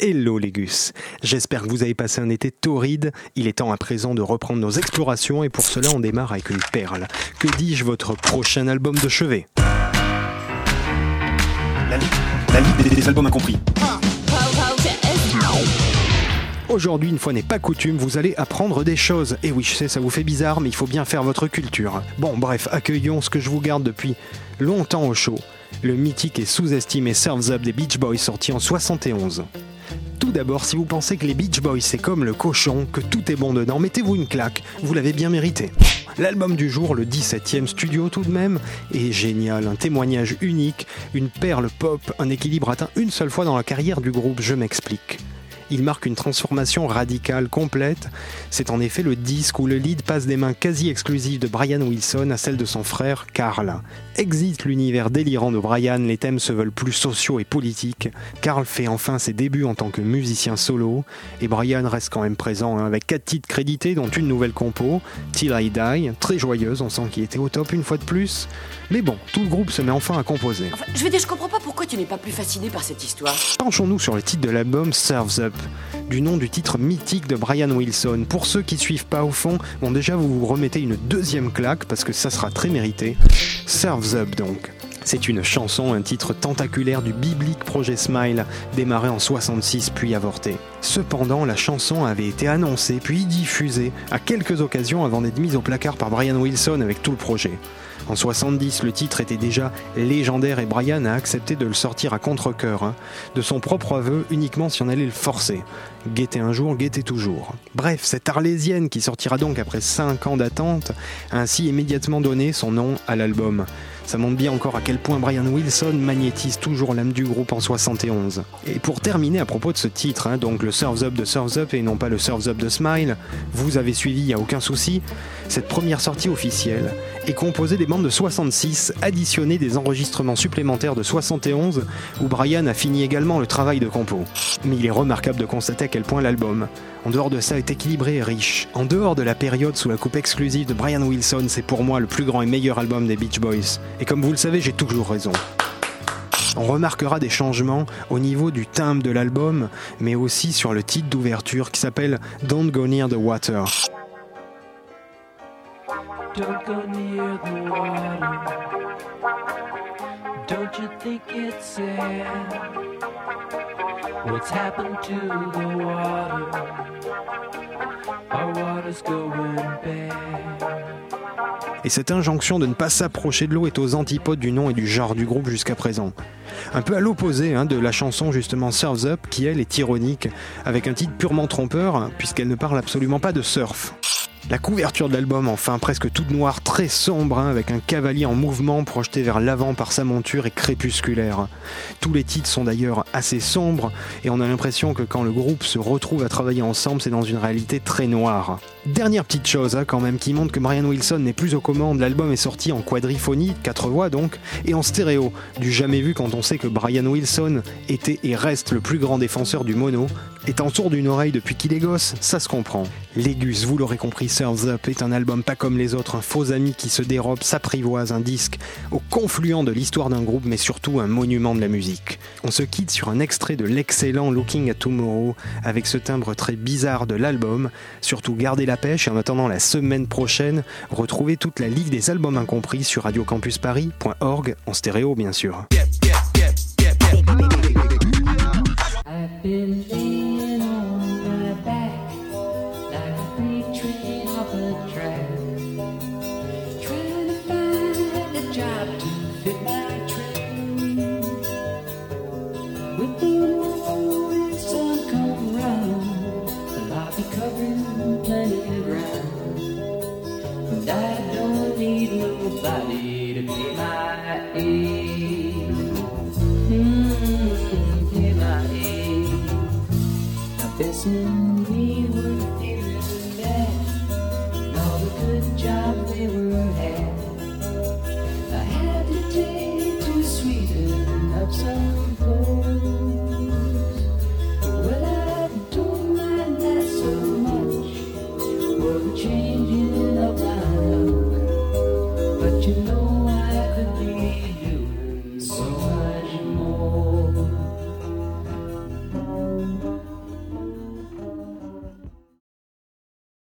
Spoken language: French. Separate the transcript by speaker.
Speaker 1: Hello les gus, j'espère que vous avez passé un été torride, il est temps à présent de reprendre nos explorations et pour cela on démarre avec une perle. Que dis-je votre prochain album de chevet?
Speaker 2: La, li la liste des, albums incompris.
Speaker 1: Aujourd'hui, une fois n'est pas coutume, vous allez apprendre des choses. Et oui, je sais, ça vous fait bizarre, mais il faut bien faire votre culture. Bon, bref, accueillons ce que je vous garde depuis longtemps au show. Le mythique et sous-estimé Surf's Up des Beach Boys sorti en 71. Tout d'abord, si vous pensez que les Beach Boys c'est comme le cochon, que tout est bon dedans, mettez-vous une claque, vous l'avez bien mérité. L'album du jour, le 17e studio tout de même, est génial, un témoignage unique, une perle pop, un équilibre atteint une seule fois dans la carrière du groupe, je m'explique il marque une transformation radicale complète. C'est en effet le disque où le lead passe des mains quasi exclusives de Brian Wilson à celles de son frère Carl. Existe l'univers délirant de Brian, les thèmes se veulent plus sociaux et politiques. Carl fait enfin ses débuts en tant que musicien solo, et Brian reste quand même présent hein, avec quatre titres crédités, dont une nouvelle compo, Till I Die, très joyeuse, on sent qu'il était au top une fois de plus. Mais bon, tout le groupe se met enfin à composer.
Speaker 3: Enfin, je veux dire, je comprends pas pourquoi tu n'es pas plus fasciné par cette histoire.
Speaker 1: Penchons-nous sur le titre de l'album Serves Up, du nom du titre mythique de Brian Wilson. Pour ceux qui suivent pas au fond, bon déjà vous vous remettez une deuxième claque parce que ça sera très mérité. Serves Up donc. C'est une chanson, un titre tentaculaire du biblique projet Smile, démarré en 66 puis avorté. Cependant, la chanson avait été annoncée puis diffusée à quelques occasions avant d'être mise au placard par Brian Wilson avec tout le projet. En 70, le titre était déjà légendaire et Brian a accepté de le sortir à contre-coeur, hein. de son propre aveu uniquement si on allait le forcer. Guetter un jour, guetter toujours. Bref, cette arlésienne qui sortira donc après 5 ans d'attente a ainsi immédiatement donné son nom à l'album. Ça montre bien encore à quel point Brian Wilson magnétise toujours l'âme du groupe en 71. Et pour terminer à propos de ce titre, hein, donc le Surf's Up de Surf's Up et non pas le Surf's Up de Smile, vous avez suivi, il n'y a aucun souci, cette première sortie officielle est composée des bandes de 66, additionnés des enregistrements supplémentaires de 71, où Brian a fini également le travail de compo. Mais il est remarquable de constater à quel point l'album, en dehors de ça, est équilibré et riche. En dehors de la période sous la coupe exclusive de Brian Wilson, c'est pour moi le plus grand et meilleur album des Beach Boys. Et comme vous le savez, j'ai toujours raison. On remarquera des changements au niveau du timbre de l'album, mais aussi sur le titre d'ouverture qui s'appelle Don't Go Near the Water. Don't go near the water. Don't you think it's sad? What's happened to the water? Our water's going bad. Et cette injonction de ne pas s'approcher de l'eau est aux antipodes du nom et du genre du groupe jusqu'à présent. Un peu à l'opposé hein, de la chanson justement Surf's Up qui elle est ironique, avec un titre purement trompeur puisqu'elle ne parle absolument pas de surf. La couverture de l'album, enfin presque toute noire, très sombre, hein, avec un cavalier en mouvement projeté vers l'avant par sa monture et crépusculaire. Tous les titres sont d'ailleurs assez sombres et on a l'impression que quand le groupe se retrouve à travailler ensemble, c'est dans une réalité très noire. Dernière petite chose hein, quand même qui montre que Brian Wilson n'est plus aux commandes, l'album est sorti en quadriphonie, quatre voix donc, et en stéréo, du jamais vu quand on sait que Brian Wilson était et reste le plus grand défenseur du mono, étant sourd d'une oreille depuis qu'il est gosse, ça se comprend. Légus, vous l'aurez compris, Surf's Up est un album pas comme les autres, un faux ami qui se dérobe, s'apprivoise, un disque au confluent de l'histoire d'un groupe, mais surtout un monument de la musique. On se quitte sur un extrait de l'excellent Looking at Tomorrow, avec ce timbre très bizarre de l'album. Surtout gardez la et en attendant la semaine prochaine, retrouvez toute la ligue des albums incompris sur radiocampusparis.org, en stéréo bien sûr.